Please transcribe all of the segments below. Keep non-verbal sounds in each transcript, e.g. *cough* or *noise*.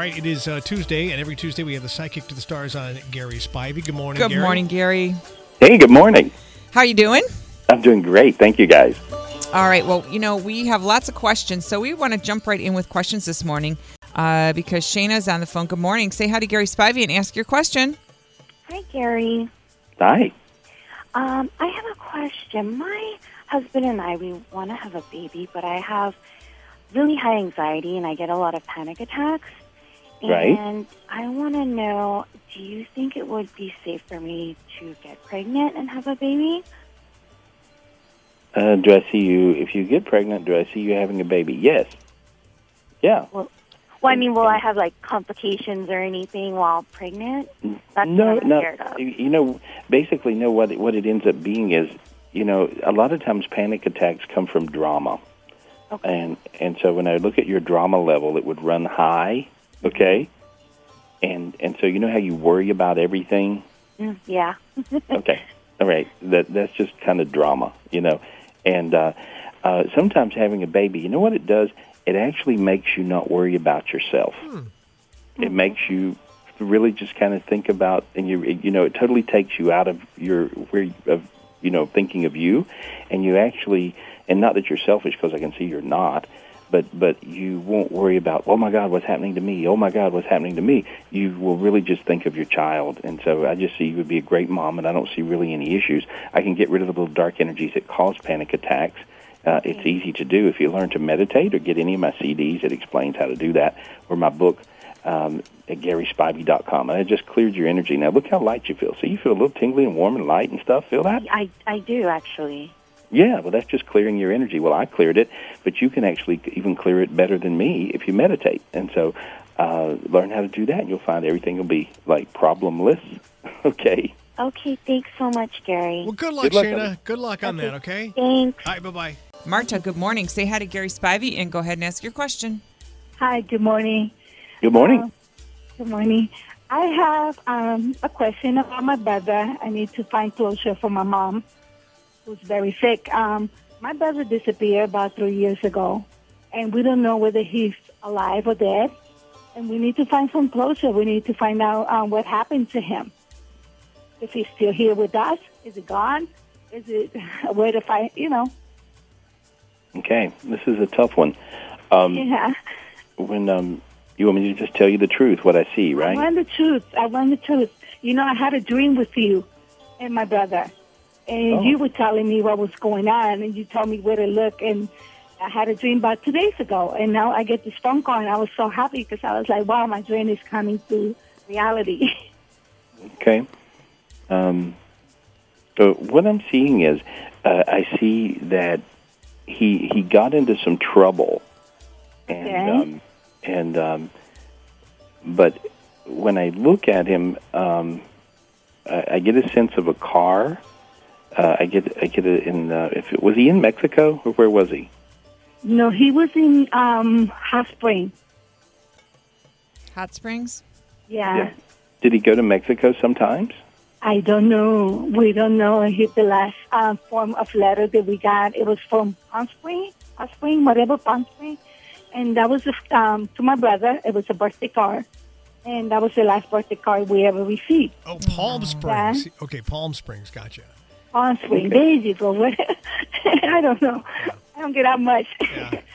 Right, it is uh, Tuesday, and every Tuesday we have the Psychic to the Stars on Gary Spivey. Good morning, Good Gary. morning, Gary. Hey, good morning. How you doing? I'm doing great. Thank you, guys. All right. Well, you know, we have lots of questions, so we want to jump right in with questions this morning uh, because Shayna's on the phone. Good morning. Say hi to Gary Spivey and ask your question. Hi, Gary. Hi. Um, I have a question. My husband and I, we want to have a baby, but I have really high anxiety and I get a lot of panic attacks. Right. And I want to know do you think it would be safe for me to get pregnant and have a baby? Uh, do I see you, if you get pregnant, do I see you having a baby? Yes. Yeah. Well, well I mean, will I have like complications or anything while pregnant? That's no, what I'm no. scared of. You you know, basically, no. What it, what it ends up being is, you know, a lot of times panic attacks come from drama, Okay. and and so when I look at your drama level, it would run high. Okay. And and so you know how you worry about everything. Mm, yeah. *laughs* okay. All right. That that's just kind of drama you know? And uh uh sometimes having a baby you know what it does? It actually makes you not worry about yourself. It makes you really just kind of think about and you you know it totally takes you out of your where of you know thinking of you. And you actually and not that you're selfish because I can see you're not but but you won't worry about oh my god what's happening to me? Oh my god what's happening to me? You will really just think of your child. And so I just see you would be a great mom and I don't see really any issues. I can get rid of the little dark energies that cause panic attacks. Uh, it's easy to do if you learn to meditate or get any of my CDs it explains how to do that or my book um, at GarySpivey.com and it just cleared your energy. Now look how light you feel. So you feel a little tingly and warm and light and stuff. Feel that? I, I do, actually. Yeah, well, that's just clearing your energy. Well, I cleared it, but you can actually even clear it better than me if you meditate. And so, uh, learn how to do that, and you'll find everything will be like problemless. *laughs* okay. Okay, thanks so much, Gary. Well, good luck, Good luck, Shayna. buddy. Good luck on that, okay? Thanks. All right, bye bye. Marta, good morning. Say hi to Gary Spivey and go ahead and ask your question. Hi, good morning. Good morning. Good morning. I have um, a question about my brother. I need to find closure for my mom, who's very sick. Um, my brother disappeared about three years ago, and we don't know whether he's alive or dead. And we need to find some closure. We need to find out um, what happened to him. If he's still here with us, is he gone? Is it *laughs* where to find? You know? okay, this is a tough one. Um, *laughs* Yeah. When um, you want me to just tell you the truth, what I see, right? I want the truth. I want the truth. You know, I had a dream with you and my brother, and Oh. you were telling me what was going on, and you told me where to look. And I had a dream about two days ago, and now I get this phone call, and I was so happy because I was like, "Wow, my dream is coming to reality." *laughs* Okay. Um, so what I'm seeing is, uh, I see that he he got into some trouble, and Okay. um, and um, but when I look at him, um, I, I get a sense of a car. Uh, I get I get it in. Uh, if it, was he in Mexico or where was he? no, he was in um, Hot Spring. Hot Springs? Yeah. Did he go to Mexico sometimes? I don't know. We don't know. He, the last um, form of letter that we got, it was from Palm Spring, Palm Spring, whatever, Palm Spring. And that was um, to my brother. It was a birthday card. And that was the last birthday card we ever received. Oh, Palm Springs. Okay, Palm Springs. Gotcha. Palm Spring. There you go. I don't know. I don't get out much. Yeah. *laughs*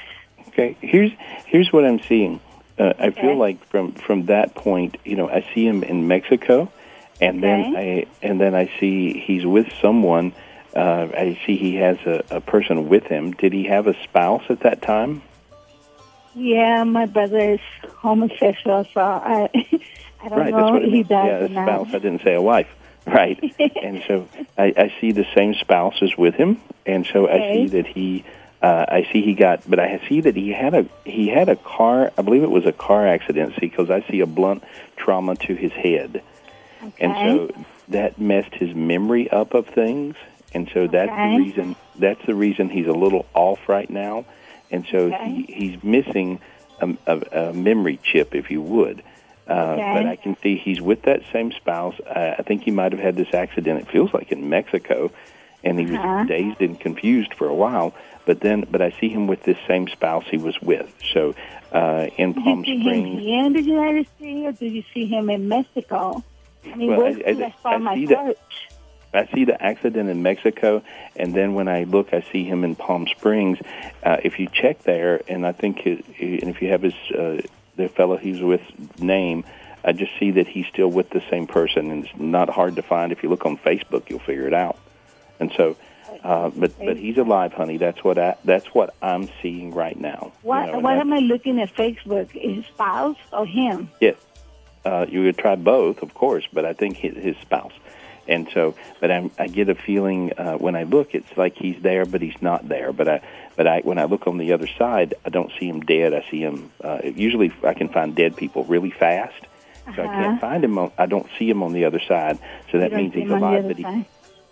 Okay, here's here's what I'm seeing. Uh, I Okay. feel like from from that point, you know, I see him in Mexico, and then I and then I see he's with someone. Uh, I see he has a, a person with him. Did he have a spouse at that time? Yeah, my brother is homosexual, so I, *laughs* I don't right, know that's what if he does yeah, a spouse. I didn't say a wife. Right. *laughs* and so I, I see the same spouse is with him, and so I see that he. Uh, I see he got, but I see that he had a he had a car. I believe it was a car accident. See, because I see a blunt trauma to his head, and so that messed his memory up of things, and so that's Okay. the reason. That's the reason he's a little off right now, and so Okay. he, he's missing a, a, a memory chip, if you would. Uh, Okay. But I can see he's with that same spouse. Uh, I think he might have had this accident. It feels like in Mexico, and he was Uh-huh. dazed and confused for a while. But then, but I see him with this same spouse he was with. So uh, in Did Palm him Springs, here in the United States, or did you see him in Mexico? I mean, Well, where's I- I- spot I my see search? I see the accident in Mexico, and then when I look, I see him in Palm Springs. Uh, if you check there, and I think, his, and if you have his uh, the fellow he's with name, I just see that he's still with the same person, and it's not hard to find. If you look on Facebook, you'll figure it out. And so, uh, but but he's alive, honey. That's what I that's what I'm seeing right now. You What know, What am I looking at Facebook? His spouse or him? Yes. Uh, you would try both, of course, but I think his, his spouse. And so, but I, I get a feeling uh, when I look, it's like he's there, but he's not there. But I, but I, when I look on the other side, I don't see him dead. I see him. Uh, usually, I can find dead people really fast, so I can't find him. On, I don't see him on the other side. So that Uh-huh. You don't means he's him on the alive, but he,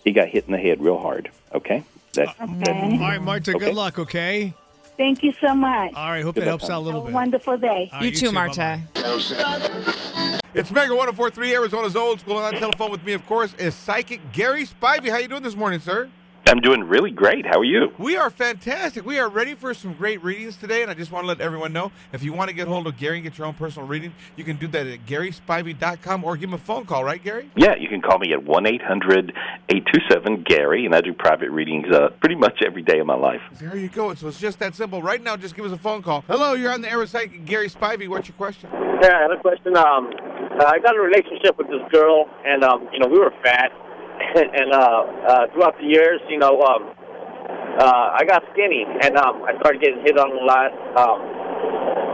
he got hit in the head real hard. Okay. That, Okay. All right, Marta, Okay. good luck, okay? Thank you so much. All right, hope Good that luck, helps out a little Have little a bit. wonderful day. All right, you too, Bye-bye. Marta. It's Mega 1043, Arizona's old school. On the telephone with me, of course, is psychic Gary Spivey. How you doing this morning, sir? I'm doing really great. How are you? We are fantastic. We are ready for some great readings today, and I just want to let everyone know if you want to get hold of Gary and get your own personal reading, you can do that at GarySpivey.com or give him a phone call, right, Gary? Yeah, you can call me at one eight hundred eight two seven Gary, and I do private readings uh, pretty much every day of my life. There you go. So it's just that simple. Right now, just give us a phone call. Hello, you're on the air with psychic Gary Spivey. What's your question? Yeah, I had a question. Um, uh, I got a relationship with this girl, and um, you know, we were fat, *laughs* and uh, uh, throughout the years, you know, um, uh, I got skinny, and um, I started getting hit on a lot. Um,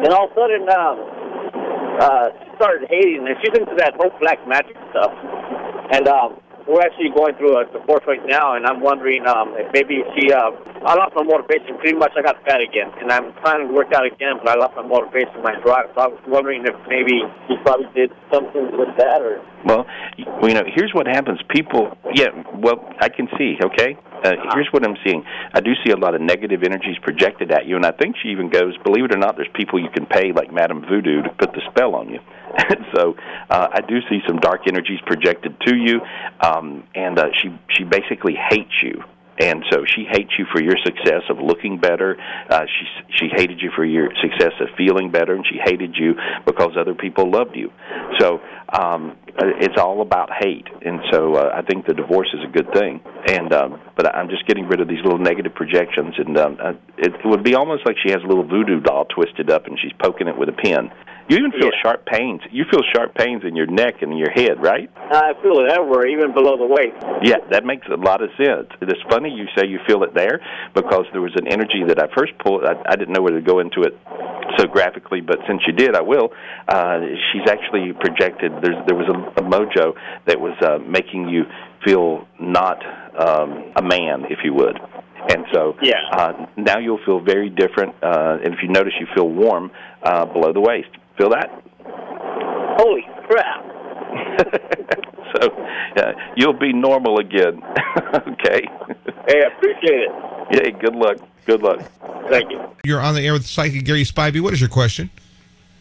and all of a sudden, um, uh, she started hating, and she's into that whole black magic stuff. And um, we're actually going through a divorce right now, and I'm wondering um, if maybe she. Uh, I lost my motivation. Pretty much, I got fat again, and I'm trying to work out again, but I lost my motivation, my drive. So I was wondering if maybe she probably did something with that, or Well, you know, here's what happens. People, yeah, well, I can see, okay? Uh, here's what I'm seeing. I do see a lot of negative energies projected at you, and I think she even goes, believe it or not, there's people you can pay, like Madame Voodoo, to put the spell on you. *laughs* So uh, I do see some dark energies projected to you, um, and uh, she, she basically hates you. and so she hates you for your success of looking better. Uh, she she hated you for your success of feeling better, and she hated you because other people loved you. So um, it's all about hate, and so uh, I think the divorce is a good thing. And um, but I'm just getting rid of these little negative projections, and um, uh, it, it would be almost like she has a little voodoo doll twisted up, and she's poking it with a pin. You even feel Yeah. sharp pains. You feel sharp pains in your neck and your head, right? I feel it everywhere, even below the waist. Yeah, that makes a lot of sense. It's funny you say you feel it there because there was an energy that I first pulled. I, I didn't know where to go into it so graphically, but since you did, I will. Uh, she's actually projected. There's, there was a, a mojo that was uh, making you feel not um, a man, if you would. And so Yeah. uh, now you'll feel very different. Uh, and if you notice, you feel warm uh, below the waist. Feel that? Holy crap! *laughs* so uh, you'll be normal again. *laughs* okay. Hey, I appreciate it. Hey, good luck. Good luck. Thank you. You're on the air with Psychic Gary Spivey. What is your question?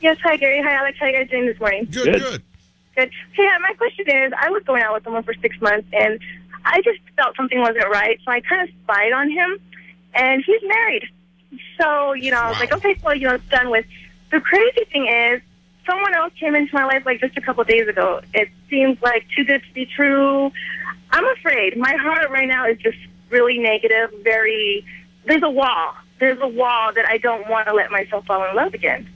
Yes, hi Gary. Hi Alex. How are you guys doing this morning? Good, Good. good. Good. Hey, my question is, I was going out with someone for six months, and I just felt something wasn't right, so I kind of spied on him, and he's married. So you know, I was like, okay, so you know, it's done with. The crazy thing is, someone else came into my life like just a couple of days ago. It seems like too good to be true. I'm afraid. My heart right now is just really negative. Very. There's a wall. There's a wall that I don't want to let myself fall in love again.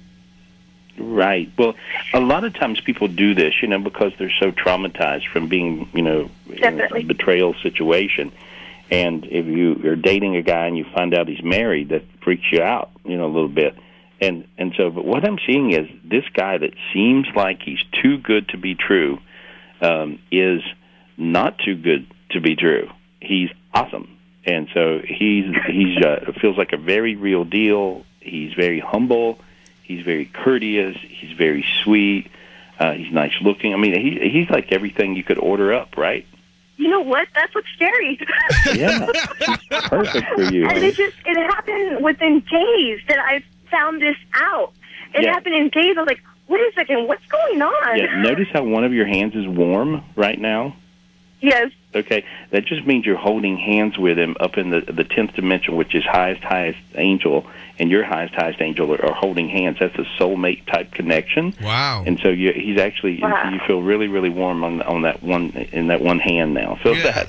Right. Well, a lot of times people do this, you know, because they're so traumatized from being, you know, in a betrayal situation. And if you are dating a guy and you find out he's married, that freaks you out, you know, a little bit. And and so, but what I'm seeing is this guy that seems like he's too good to be true um, is not too good to be true. He's awesome, and so he's he's uh, feels like a very real deal. He's very humble. He's very courteous. He's very sweet. Uh, he's nice looking. I mean, he, he's like everything you could order up, right? You know what? That's what's scary. *laughs* Yeah, perfect for you. and it just it happened within days that I found this out. It Yeah. happened in days. I was like, wait a second, what's going on? Yeah, notice how one of your hands is warm right now. Yes. Okay, that just means you're holding hands with him up in the the tenth dimension, which is highest highest angel, and your highest highest angel are, are holding hands. That's a soulmate type connection. Wow. And so you, he's actually Wow. you feel really really warm on on that one in that one hand now. Feel Yeah. that?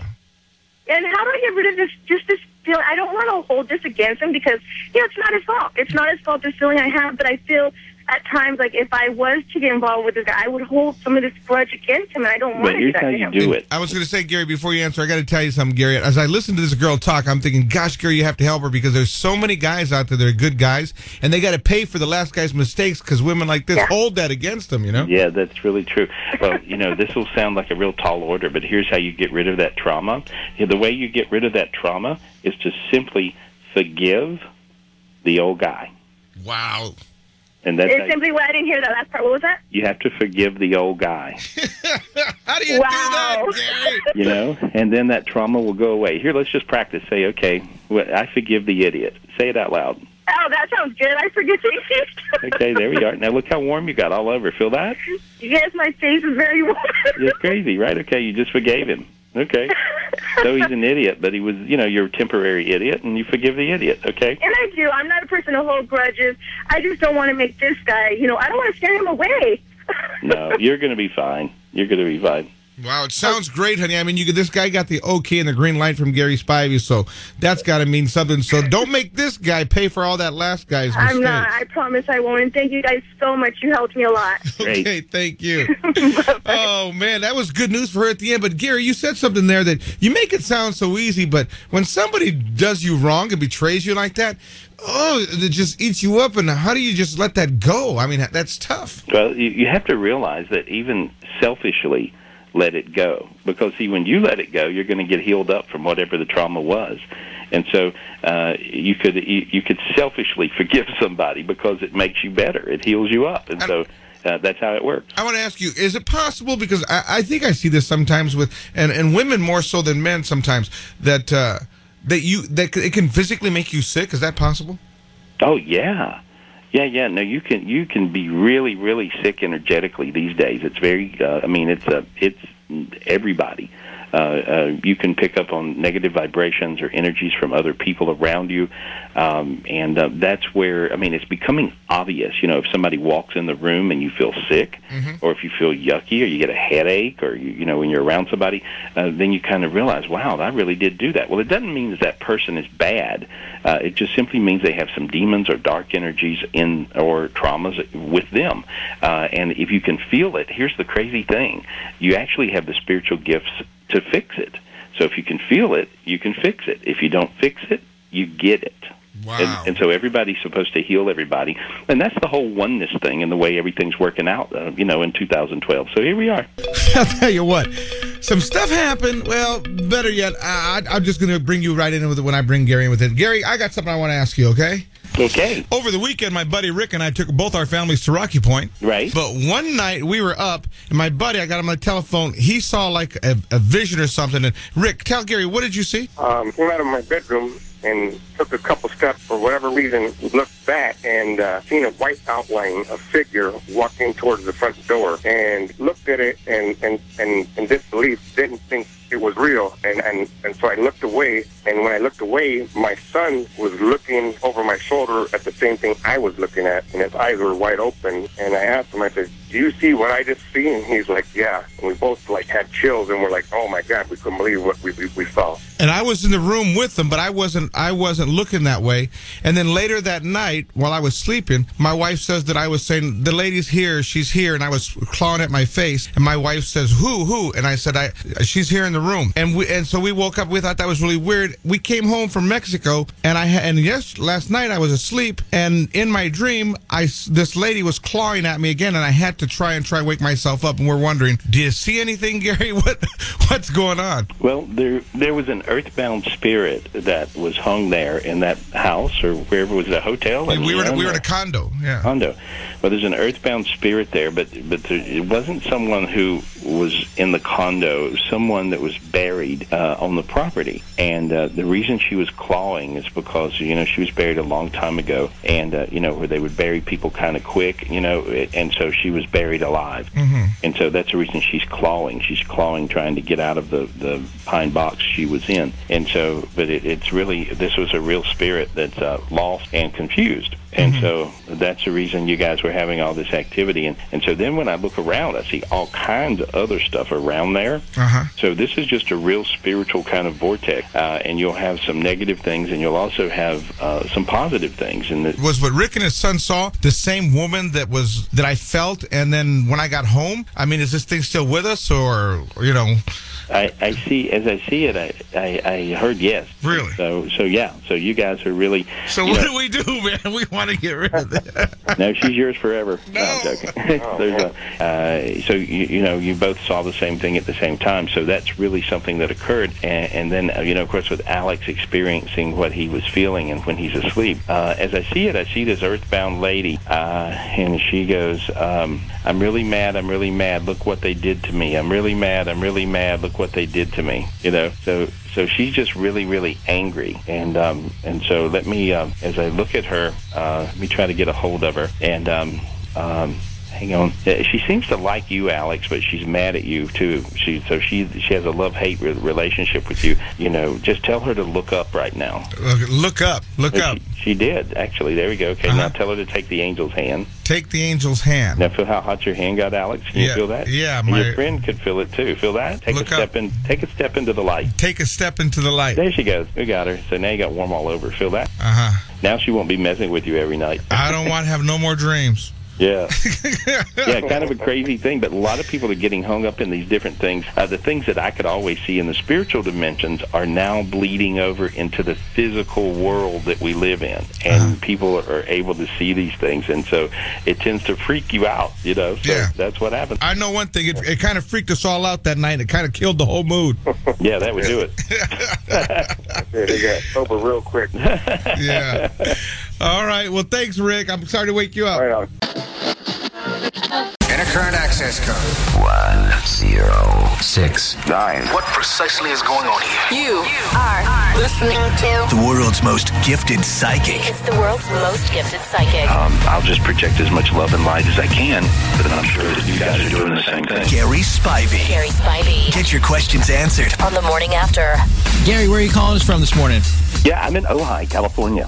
And how do I get rid of this? Just this feeling. I don't want to hold this against him because you know it's not his fault. It's not his fault. This feeling I have, but I feel at times like if I was to get involved with this guy, I would hold some of this grudge against him, and I don't want But to do here's that how you do it. I was going to say, Gary, before you answer, I got to tell you something, Gary. As I listen to this girl talk, I'm thinking, gosh, Gary, you have to help her because there's so many guys out there that are good guys, and they got to pay for the last guy's mistakes because women like this Yeah. hold that against them, you know? Yeah, that's really true. Well, you know, this will sound like a real tall order, but here's how you get rid of that trauma. Yeah, The way you get rid of that trauma is to simply forgive the old guy. Wow. And that's It's simply what I didn't hear that last part. What was that? you have to forgive the old guy, *laughs* How do you Wow. do that, *laughs* you know, and then that trauma will go away. Here, let's just practice. Say, okay, well, I forgive the idiot. Say it out loud. Oh, that sounds good. I forget to eat. Okay, there we are. Now look how warm you got all over. Feel that? yes, my face is very warm. It's crazy, right? Okay, you just forgave him. Okay. So he's an idiot, but he was, you know, you're a temporary idiot, and you forgive the idiot. Okay. And I do. I'm not a person to hold grudges. I just don't want to make this guy, you know, I don't want to scare him away. No, you're going to be fine. You're going to be fine. Wow, it sounds great, honey. I mean, you this guy got the okay and the green light from Gary Spivey, so that's got to mean something. So don't make this guy pay for all that last guy's mistakes. I'm not. I promise I won't. And thank you guys so much. You helped me a lot. *laughs* Great. Okay, thank you. *laughs* oh man, that was good news for her at the end. But Gary, you said something there that you make it sound so easy, but when somebody does you wrong and betrays you like that, oh, it just eats you up. And how do you just let that go? I mean, that's tough. Well, you, you have to realize that even selfishly, let it go. Because see, when you let it go, you're going to get healed up from whatever the trauma was. And so uh, you could you, you could selfishly *laughs* forgive somebody because it makes you better. It heals you up, and so uh, that's how it works. I want to ask you: Is it possible? Because I, I think I see this sometimes with, and, and women more so than men sometimes that uh, that you that it can physically make you sick. Is that possible? Oh yeah, yeah, yeah. No, you can you can be really really sick energetically these days. It's very. Uh, I mean, it's a it's everybody. Uh, uh, you can pick up on negative vibrations or energies from other people around you, um, and uh, that's where I mean it's becoming obvious. You know, if somebody walks in the room and you feel sick, or if you feel yucky, or you get a headache, or you, you know when you're around somebody, uh, then you kind of realize, wow, I really did do that. Well, it doesn't mean that that person is bad. Uh, it just simply means they have some demons or dark energies in or traumas with them. Uh, and if you can feel it, here's the crazy thing: you actually have the spiritual gifts to fix it. So if you can feel it, you can fix it. If you don't fix it, you get it. Wow. And, and so everybody's supposed to heal everybody, and that's the whole oneness thing and the way everything's working out. Uh, you know, in 2012. So here we are. *laughs* I'll tell you what, some stuff happened. Well, better yet, I, I, I'm just going to bring you right in with it when I bring Gary in with it. Gary, I got something I want to ask you. Okay. Okay. Over the weekend, my buddy Rick and I took both our families to Rocky Point. Right. But one night we were up, and my buddy, I got him on the telephone. He saw like a, a vision or something. And Rick, tell Gary, what did you see? um, came out of my bedroom and took a couple steps for whatever reason, looked back and uh, seen a white outline, a figure walking towards the front door, and looked at it and and and in disbelief, didn't think it was real, and and and so I looked away, and when I looked away, my son was looking over my shoulder at the same thing I was looking at, and his eyes were wide open, and I asked him, I said, "Do you see what I just seen?" And he's like, "Yeah," and we both like had chills, and we're like, "Oh my God, we couldn't believe what we we, we saw." And I was in the room with them, but I wasn't I wasn't looking that way. And then later that night, while I was sleeping, my wife says that I was saying the lady's here, she's here, and I was clawing at my face, and my wife says who who, and I said I she's here in the room, and we and so we woke up. We thought that was really weird. We came home from Mexico, and I and yes, last night I was asleep, and in my dream, I this lady was clawing at me again, and I had to try and try wake myself up, and we're wondering, do you see anything, Gary? *laughs* What what's going on? Well, there there was an earthbound spirit that was hung there in that house or wherever was the hotel. We, we were in we were in a uh, condo, yeah. Condo. Well, there's an earthbound spirit there, but but there, it wasn't someone who was in the condo. It was someone that was buried uh, on the property, and uh, the reason she was clawing is because you know she was buried a long time ago, and uh, you know where they would bury people kind of quick, you know, and so she was buried alive, mm-hmm. and so that's the reason she's clawing. She's clawing, trying to get out of the the pine box she was in, and so but it, it's really this was a real spirit that's uh, lost and confused. And Mhm. so that's the reason you guys were having all this activity. And, and so then when I look around, I see all kinds of other stuff around there. Uh-huh. So this is just a real spiritual kind of vortex. Uh, and you'll have some negative things, and you'll also have uh, some positive things. And the, was what Rick and his son saw the same woman that was that I felt, and then when I got home, I mean, is this thing still with us, or, you know? I, I see, as I see it, I, I, I heard yes. Really? So, so yeah. So you guys are really. So what know- do we do, man? We want to get rid of that. *laughs* no, she's yours forever. No, I'm joking. *laughs* *laughs* There's a, uh, so you, you know, you both saw the same thing at the same time. So that's really something that occurred. And, and then, uh, you know, of course, with Alex experiencing what he was feeling and when he's asleep, uh, as I see it, I see this earthbound lady, uh, and she goes, um, "I'm really mad. I'm really mad. Look what they did to me. I'm really mad. I'm really mad. Look what they did to me." You know, so so she's just really really angry and um and so let me um as i look at her uh let me try to get a hold of her and um um hang on she seems to like you alex but she's mad at you too she so she she has a love hate re- relationship with you you know just tell her to look up right now Look- Look up, look Uh, up. she, she did actually there we go okay now tell her to take the angel's hand Take the angel's hand. now feel how hot your hand got alex can Yeah, you feel that yeah, And my- your friend could feel it too feel that take Look a step in take a step into the light Take a step into the light. there she goes. We got her. So now you got warm all over. Feel that? Uh huh. Now she won't be messing with you every night. I don't want to have no more dreams. Yeah. *laughs* yeah, kind of a crazy thing, but a lot of people are getting hung up in these different things. Uh, the things that I could always see in the spiritual dimensions are now bleeding over into the physical world that we live in. And people are able to see these things. And so it tends to freak you out, you know? So Yeah. that's what happens. I know one thing. It, it kind of freaked us all out that night. It kind of killed the whole mood. *laughs* Yeah, that would do it. *laughs* Yeah, they got sober real quick. yeah. All right. Well, thanks, Rick. I'm sorry to wake you up. Right on. Enter current access code. One zero six Nine. What precisely is going on here? You are listening to The world's most gifted psychic. It's the world's most gifted psychic. Um, I'll just project as much love and light as I can, but I'm sure that you guys are doing the same thing. Gary Spivey. Gary Spivey Get your questions answered. on the morning after. Gary, where are you calling us from this morning? Yeah, I'm in Ojai, California.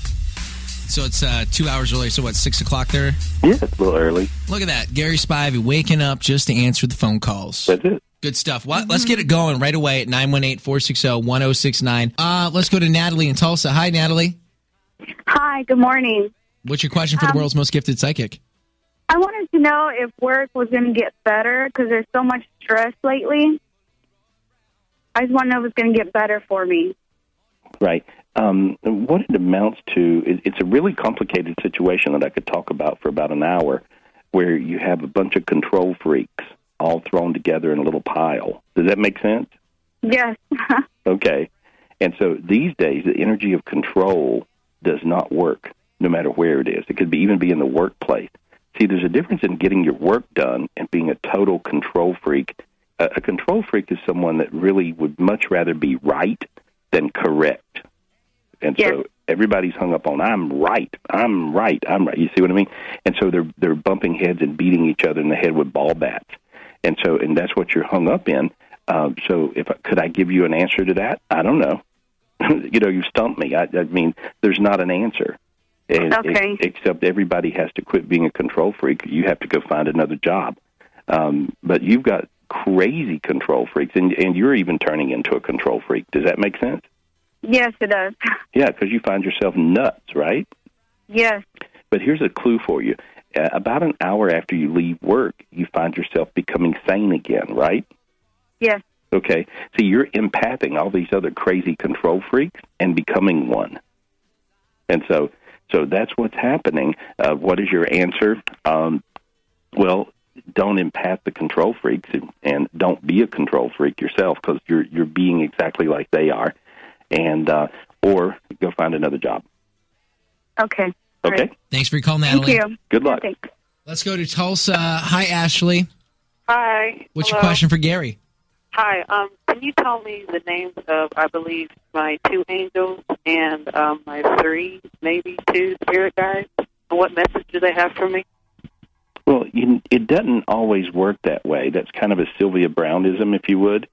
So it's uh, two hours early. So what, six o'clock there? Yeah, it's a little early. Look at that. Gary Spivey waking up just to answer the phone calls. That's it. Good stuff. What? Let's get it going right away at 918 460 1069. Uh, Let's go to Natalie in Tulsa. Hi, Natalie. Hi, good morning. What's your question for the Um, world's most gifted psychic? I wanted to know if work was going to get better because there's so much stress lately. I just want to know if it's going to get better for me. Right. Um, what it amounts to, it, it's a really complicated situation that I could talk about for about an hour, where you have a bunch of control freaks all thrown together in a little pile. Does that make sense? Yes. *laughs* Okay. And so these days, the energy of control does not work, no matter where it is. It could be even be in the workplace. See, there's a difference in getting your work done and being a total control freak. A, a control freak is someone that really would much rather be right than correct. And so everybody's hung up on I'm right, I'm right, I'm right. You see what I mean? And so they're they're bumping heads and beating each other in the head with ball bats. And so and that's what you're hung up in. Um, so if could I give you an answer to that? I don't know. *laughs* you know, you stumped me. I, I mean, there's not an answer. And- Okay. except everybody has to quit being a control freak. You have to go find another job. Um, but you've got crazy control freaks, and and you're even turning into a control freak. Does that make sense? Yes, it does. Yeah, because you find yourself nuts, right? Yes. But here's a clue for you. Uh, about an hour after you leave work, you find yourself becoming sane again, right? Yes. Okay. See, you're empathing all these other crazy control freaks and becoming one. And so, so that's what's happening. Uh, what is your answer? Um, well, don't empath the control freaks and, and don't be a control freak yourself because you're you're being exactly like they are, and uh, or go find another job. Okay. Okay. Thanks for your call, Thank you. Good luck. Thanks. Let's go to Tulsa. Hi, Ashley. Hi. What's your question for Gary? Hi. Um, can you tell me the names of, I believe, my two angels and um, my three, maybe two spirit guides? And what message do they have for me? Well, you, it doesn't always work that way. That's kind of a Sylvia Brownism, if you would,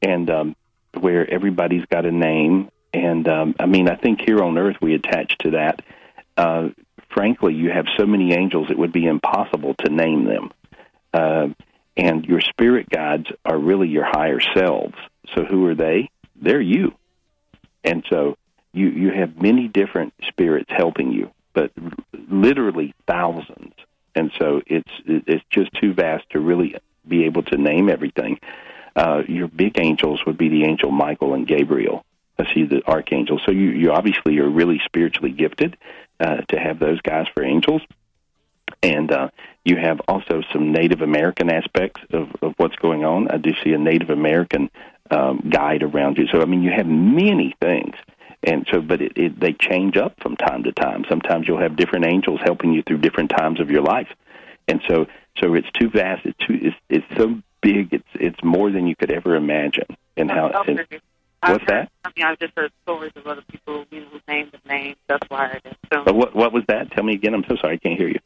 and um, where everybody's got a name. And um, I mean, I think here on Earth we attach to that. Uh, frankly, you have so many angels; it would be impossible to name them. Uh, and your spirit guides are really your higher selves. So, who are they? They're you. And so, you you have many different spirits helping you, but literally thousands and so it's it's just too vast to really be able to name everything. Uh, your big angels would be the angel Michael and Gabriel. I see the archangel. So you you obviously are really spiritually gifted uh, to have those guys for angels, and uh, you have also some Native American aspects of, of what's going on. I do see a Native American um, guide around you. So I mean, you have many things and so but it, it they change up from time to time sometimes you'll have different angels helping you through different times of your life and so so it's too vast it's too it's, it's so big it's it's more than you could ever imagine and how and, what's that I mean, I've just heard stories of other people you know, who named the names. That's why I assumed. but what what was that tell me again i'm so sorry i can't hear you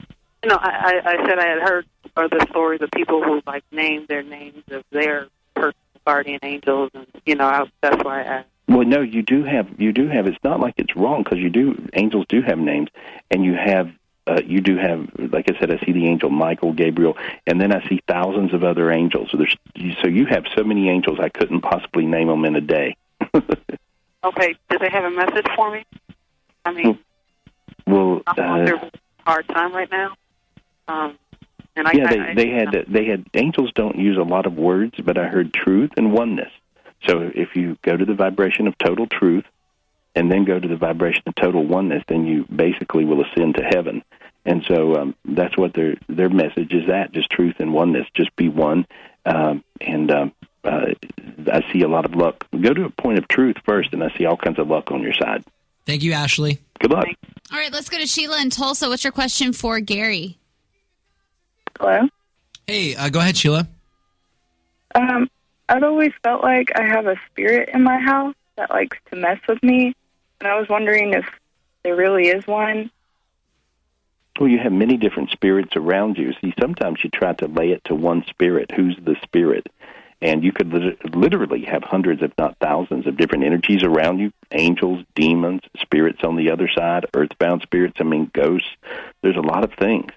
No, I, I I said I had heard other stories of people who like named their names of their personal guardian angels, and you know I, that's why I. Well, no, you do have you do have. It's not like it's wrong because you do. Angels do have names, and you have uh, you do have. Like I said, I see the angel Michael, Gabriel, and then I see thousands of other angels. So there's so you have so many angels. I couldn't possibly name them in a day. *laughs* Okay, do they have a message for me? I mean, Well, I'm uh, a hard time right now. Um, and I, yeah, they I, they had they had angels don't use a lot of words, but I heard truth and oneness. So if you go to the vibration of total truth, and then go to the vibration of total oneness, then you basically will ascend to heaven. And so um, that's what their their message is. That just truth and oneness. Just be one. Um, and um, uh, I see a lot of luck. Go to a point of truth first, and I see all kinds of luck on your side. Thank you, Ashley. Good luck. All right, let's go to Sheila in Tulsa. What's your question for Gary? Hello. Hey, uh, go ahead, Sheila. Um, I've always felt like I have a spirit in my house that likes to mess with me, and I was wondering if there really is one. Well, you have many different spirits around you. See, sometimes you try to lay it to one spirit. Who's the spirit? And you could lit- literally have hundreds, if not thousands, of different energies around you angels, demons, spirits on the other side, earthbound spirits, I mean, ghosts. There's a lot of things.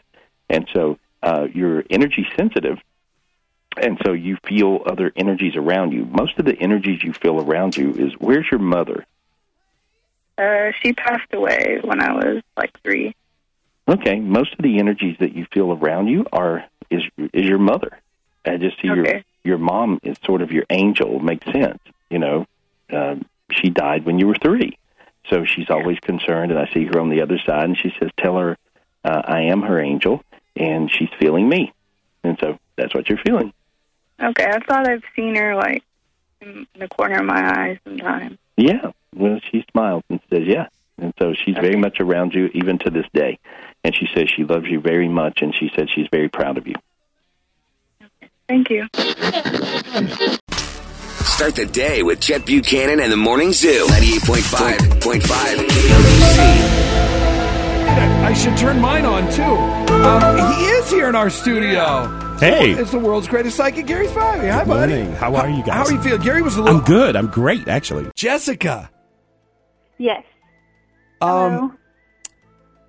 And so uh, you're energy sensitive, and so you feel other energies around you. Most of the energies you feel around you is where's your mother? Uh, she passed away when I was like three. Okay, most of the energies that you feel around you are is is your mother. I just see your your mom is sort of your angel. Makes sense, you know. Um, she died when you were three, so she's always concerned. And I see her on the other side, and she says, "Tell her uh, I am her angel, and she's feeling me." And so that's what you're feeling. Okay, I thought I've seen her like in the corner of my eye sometimes. Yeah. Well, she smiles and says, "Yeah." And so she's very much around you even to this day. And she says she loves you very much, and she said she's very proud of you. Thank you. Start the day with Chet Buchanan and the Morning Zoo. 98.5.5 KLUC. I should turn mine on too. Um, he is here in our studio. Hey. it's the world's greatest psychic, Gary Spivey. Hi, Good buddy. morning. How are you guys? How are you feel? Gary was a little. I'm good. I'm great, actually. Jessica. Yes. Um.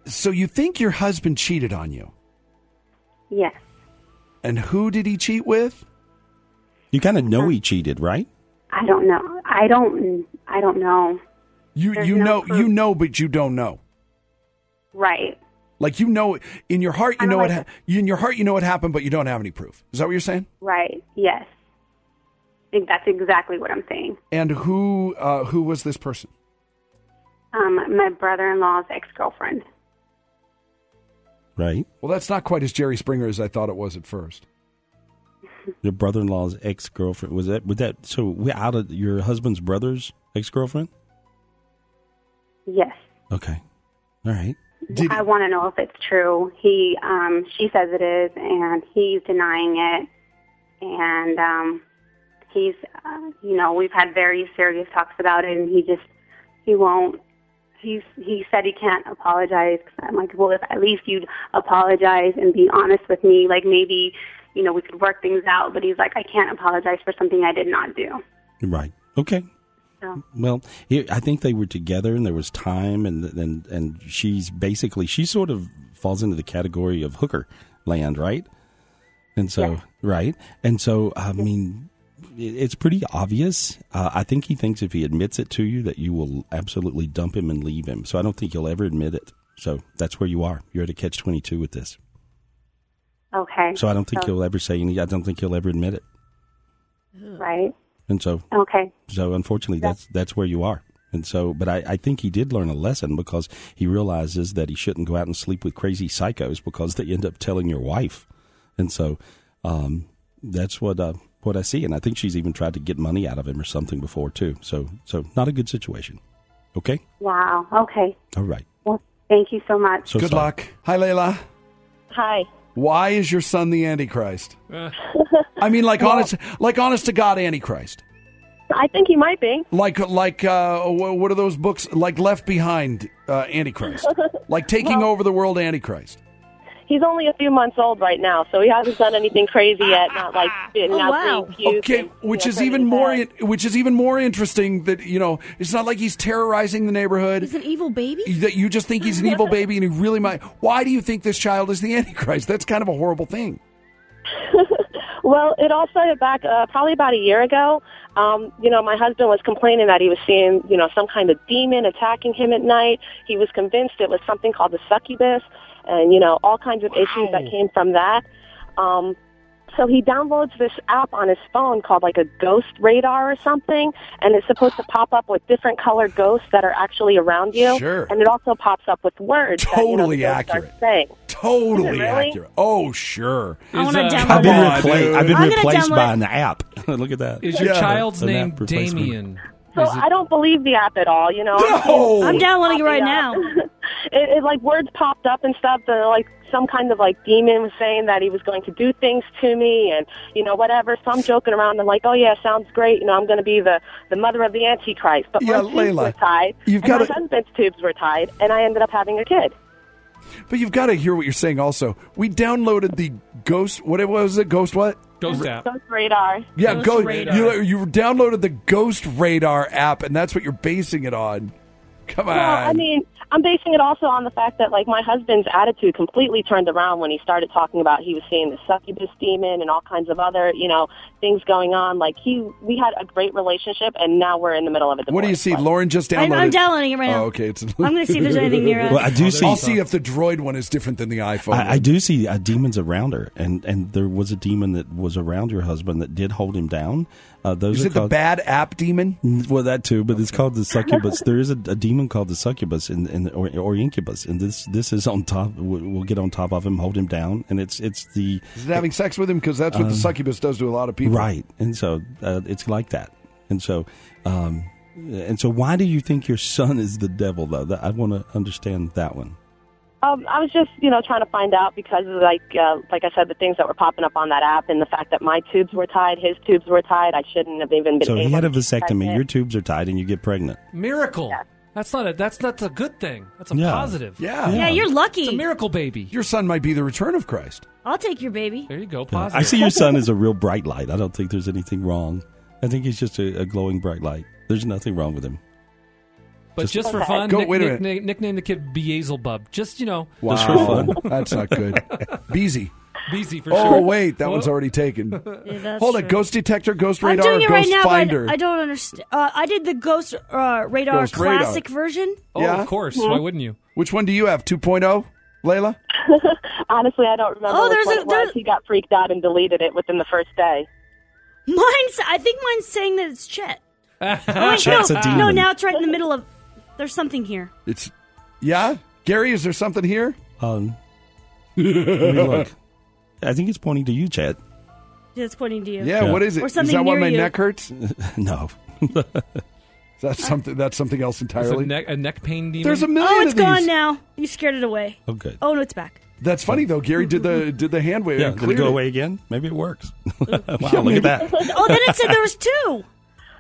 So you think your husband cheated on you? Yes. And who did he cheat with? You kind of know he cheated, right? I don't know. I don't. I don't know. You There's you no know proof. you know, but you don't know. Right. Like you know in your heart, you Kinda know what like ha- in your heart you know what happened, but you don't have any proof. Is that what you're saying? Right. Yes. I think that's exactly what I'm saying. And who uh, who was this person? Um, my brother-in-law's ex-girlfriend. Right. Well, that's not quite as Jerry Springer as I thought it was at first. *laughs* Your brother-in-law's ex-girlfriend was that? Was that so? We out of your husband's brother's ex-girlfriend? Yes. Okay. All right. I want to know if it's true. He, um, she says it is, and he's denying it. And um, he's, uh, you know, we've had very serious talks about it, and he just, he won't. He's, he said he can't apologize. Cause I'm like, well, if at least you'd apologize and be honest with me, like maybe, you know, we could work things out. But he's like, I can't apologize for something I did not do. Right. Okay. So. Well, I think they were together, and there was time, and and and she's basically she sort of falls into the category of hooker land, right? And so, right, and so I mean, it's pretty obvious. Uh, I think he thinks if he admits it to you, that you will absolutely dump him and leave him. So I don't think he'll ever admit it. So that's where you are. You're at a catch twenty two with this. Okay. So I don't think So- he'll ever say any. I don't think he'll ever admit it. Right. And so Okay. So unfortunately, that's that's where you are. And so, but I, I think he did learn a lesson because he realizes that he shouldn't go out and sleep with crazy psychos because they end up telling your wife. And so, um, that's what uh, what I see. And I think she's even tried to get money out of him or something before too. So, so not a good situation. Okay. Wow. Okay. All right. Well, thank you so much. So Good sorry. luck. Hi, Layla. Hi. Why is your son the Antichrist? *laughs* I mean, like honest, like honest to God, Antichrist. I think he might be. Like, like, uh, what are those books? Like Left Behind, uh, Antichrist. *laughs* like taking Well- over the world, Antichrist. He's only a few months old right now, so he hasn't done anything crazy yet. Not like spitting Oh, out wow. green puke Okay, and, which you know, is even his more, in, which is even more interesting. That you know, it's not like he's terrorizing the neighborhood. He's an evil baby. That you just think he's an *laughs* evil baby, and he really might. Why do you think this child is the *laughs* Antichrist? That's kind of a horrible thing. *laughs* Well, it all started back uh, probably about a year ago. Um, you know, my husband was complaining that he was seeing, you know, some kind of demon attacking him at night. He was convinced it was something called the succubus, and you know, all kinds of issues that came from that. Um, so he downloads this app on his phone called like a ghost radar or something, and it's supposed to pop up with different colored ghosts that are actually around you. Sure. And it also pops up with words. that, you know, Totally the ghosts are accurate. saying. Totally really? accurate. Oh, sure. I want to uh, download. I've been, Come on, repla- I've been I'm gonna replaced by an app. *laughs* *laughs* Look at that. Is your Yeah. child's An name app. Damien? So I don't believe the app at all. You know, No! I'm downloading it right now. *laughs* it, it like words popped up and stuff. That like some kind of like demon was saying that he was going to do things to me, and you know whatever. So I'm joking around. I'm like, oh yeah, sounds great. You know, I'm going to be the the mother of the Antichrist. But Yeah, my tubes were tied, you've and gotta- my husband's tubes were tied, and I ended up having a kid. But you've got to hear what you're saying. Also, we downloaded the Ghost. What it was it? Ghost what? Ghost app. Ghost radar. Yeah, Ghost go. Radar. You you downloaded the Ghost Radar app, and that's what you're basing it on. Come on. Well, I mean, I'm basing it also on the fact that like my husband's attitude completely turned around when he started talking about he was seeing the succubus demon and all kinds of other you know things going on. Like he, we had a great relationship, and now we're in the middle of it. what do you see? Lauren just I'm- downloaded. I'm downloading it right now. Oh, okay. It's, I'm gonna see if there's anything near *laughs* us. Well, I do see. I'll see if the Droid one is different than the iPhone. I, I do see uh, demons around her, and and there was a demon that was around your husband that did hold him down. Uh, those Is are it the bad app demon? Well, that too, but it's called the succubus. *laughs* there is a, a demon called the succubus in, in or, or incubus, and this this is on top. We'll, we'll get on top of him, hold him down, and it's it's the Is it having sex with him? Because that's what the Um, succubus does to a lot of people. right, and so uh, it's like that, and so. Um, and so, why do you think your son is the devil, though? That, I want to understand that one. Um, I was just, you know, trying to find out because, of, like, uh, like I said, the things that were popping up on that app, and the fact that my tubes were tied, his tubes were tied. I shouldn't have even been. So he had a vasectomy. Your tubes are tied, and you get pregnant. Miracle. That's not a. That's that's a good thing. That's a Yeah. positive. Yeah. Yeah, you're lucky. It's a miracle baby. Your son might be the return of Christ. I'll take your baby. There you go. Yeah. Positive. I see your son as a real *laughs* bright light. I don't think there's anything wrong. I think he's just a, a glowing bright light. There's nothing wrong with him. But just, for fun, Go- nick, wait a nick, nick, nickname the kid Beelzebub. Just you know. Wow, *laughs* that's not good. *laughs* Beezy. *laughs* BZ for oh sure. wait, that Oh. one's already taken. *laughs* Yeah, that's Hold it, ghost detector, ghost I'm radar, doing or it right ghost now, finder. but I don't understand. Uh, I did the Ghost uh, Radar Ghost Radar. Classic version. Oh, yeah? of course. Why wouldn't you? Which one do you have? 2.0, Layla? *laughs* Honestly, I don't remember Oh, which there's one a- it was. He got freaked out and deleted it within the first day. Mine's. I think mine's saying that it's Chet. Oh, wait, Chet's no, a demon. no. Now it's right in the middle of. There's something here. It's yeah, Gary. Is there something here? Um, let me look. I think it's pointing to you, Chet. It's pointing to you. Yeah, what is it? Or Is something that why my you. neck hurts? *laughs* no. That's something. That's something else It's a entirely. neck, a neck pain demon. There's a million Oh, it's of these. gone now. You scared it away. Oh, good. Oh no, it's back. That's funny though. Gary did the *laughs* did the hand wave. Yeah, did it cleared go away again? Maybe it works. *laughs* wow, look at that. oh, then it said there was two.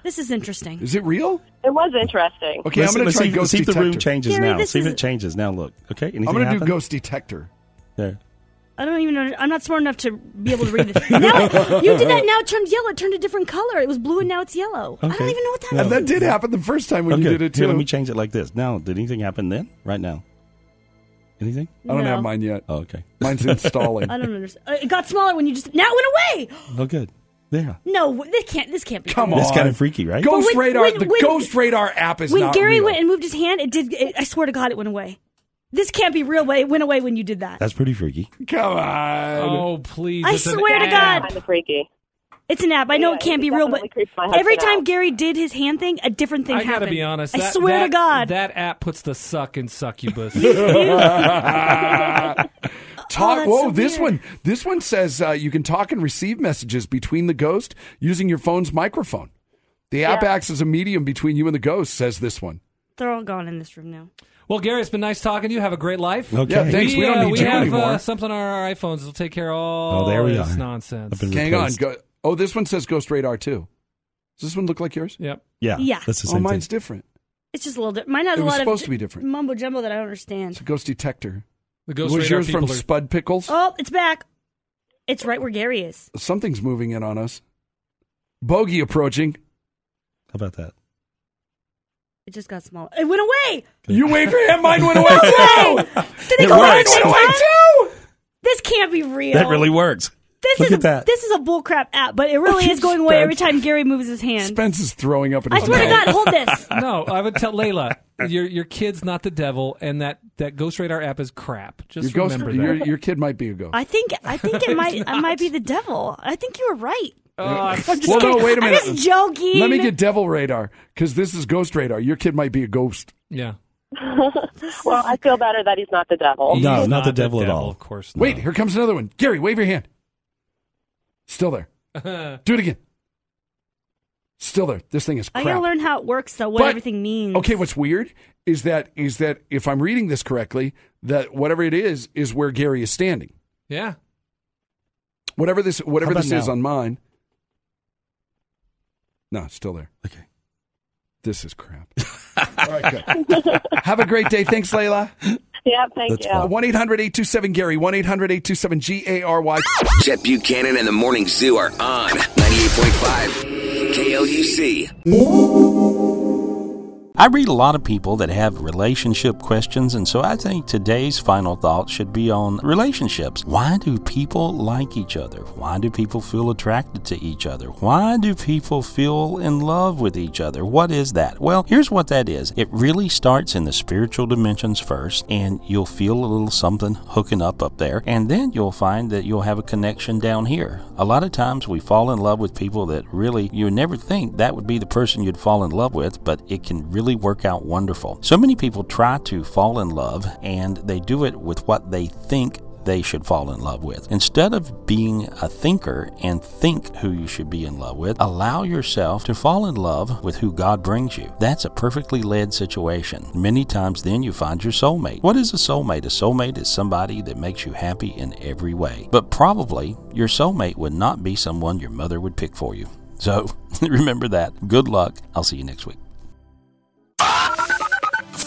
This is interesting. Is it real? It was interesting. Okay, let's, I'm going to try see, ghost see if the room changes Gary, now. See if it changes now. Look. Okay. Anything I'm going to do ghost detector. There. I don't even know. I'm not smart enough to be able to read this. *laughs* Now it- you did that. Now it turned yellow. It turned a different color. It was blue and now it's yellow. I don't even know what that Yeah. And that did happen the first time when okay. you did it Here, too. let me change it like this. Now, did anything happen then? Right now? Anything? I don't No. have mine yet. Oh, okay. *laughs* Mine's installing. *laughs* I don't understand. Uh, It got smaller when you just. Now it went away. Oh, good. Yeah. No, this can't. This can't be. Come on. That's kind of freaky, right? Ghost when- radar. when- the when- ghost radar app is when not Gary real. went and moved his hand, it did. It, I swear to God, it went away. This can't be real. But it went away when you did that. That's pretty freaky. Come on. Oh, please. I it's an swear to app. God. Kind of freaky. It's an app. I know Yeah, it can't it be real, but definitely creeps my husband every time out. Gary did his hand thing, a different thing I gotta be honest. I that- swear that- to God. that app puts the suck in succubus. *laughs* *laughs* Talk. that's Whoa, so this weird. one. This one says uh, you can talk and receive messages between the ghost using your phone's microphone. The app acts as a medium between you and the ghost. Says this one. They're all gone in this room now. Well, Gary, it's been nice talking to you. Have a great life. Okay. Yeah, thanks. We don't uh, need we you have anymore. Uh, something on our iPhones that'll take care of all Oh, there we this are. nonsense. I've Hang on. Go, oh, this one says Ghost Radar too. Does this one look like yours? Yep. Yeah. Yeah. That's the same Oh, mine's thing. different. It's just a little different. Mine has It a was lot supposed of to be different. mumbo jumbo that I don't understand. It's a ghost detector. The Ghost was Radar yours from are- Spud Pickles? Oh, it's back. It's right where Gary is. Something's moving in on us. Bogey approaching. How about that? It just got smaller. It went away. You wave your hand. Mine went away *laughs* too. Did they It go away at works. the same Went away too. This can't be real. That really works. This Look is at that. this is a bullcrap app, but it really is going away every time Gary moves his hand. Spence is throwing up in I his swear to mouth. God, hold this. *laughs* no, I would tell Layla, your your kid's not the devil, and that that Ghost Radar app is crap. Your, Just ghost, remember your, that. your kid might be a ghost. I think I think it might *laughs* it might be the devil. I think you were right. Oh, *laughs* I'm just well, no, kidding. wait a I'm minute. just joking. Let me get devil radar because this is ghost radar. Your kid might be a ghost. yeah. *laughs* well, I feel better that he's not the devil. No, He's not the devil at all. Of course. Not. Wait, here comes another one. Gary, wave your hand. Still there. *laughs* Do it again. Still there. This thing is I crap. gotta learn how it works though. What But- everything means. Okay, what's weird is that is that if I'm reading this correctly, that whatever it is is where Gary is standing. yeah. Whatever this whatever How about this is on mine. No, it's still there. Okay. This is crap. *laughs* All right, good. Have a great day. Thanks, Layla. Yeah, thank That's you. fine. 1 800 827 Gary. 1 800 827 G A R Y. Chet Buchanan and the Morning Zoo are on 98.5 KLUC. I read a lot of people that have relationship questions, and so I think today's final thought should be on relationships. Why do people like each other? Why do people feel attracted to each other? Why do people feel in love with each other? What is that? Well, here's what that is it really starts in the spiritual dimensions first, and you'll feel a little something hooking up up there, and then you'll find that you'll have a connection down here. A lot of times we fall in love with people that really you never think that would be the person you'd fall in love with, but it can really work out wonderful. So many people try to fall in love and they do it with what they think they should fall in love with. Instead of being a thinker and think who you should be in love with, allow yourself to fall in love with who God brings you. That's a perfectly led situation. Many times then you find your soulmate. What is a soulmate? A soulmate is somebody that makes you happy in every way. But probably your soulmate would not be someone your mother would pick for you. So *laughs* remember that. Good luck. I'll see you next week.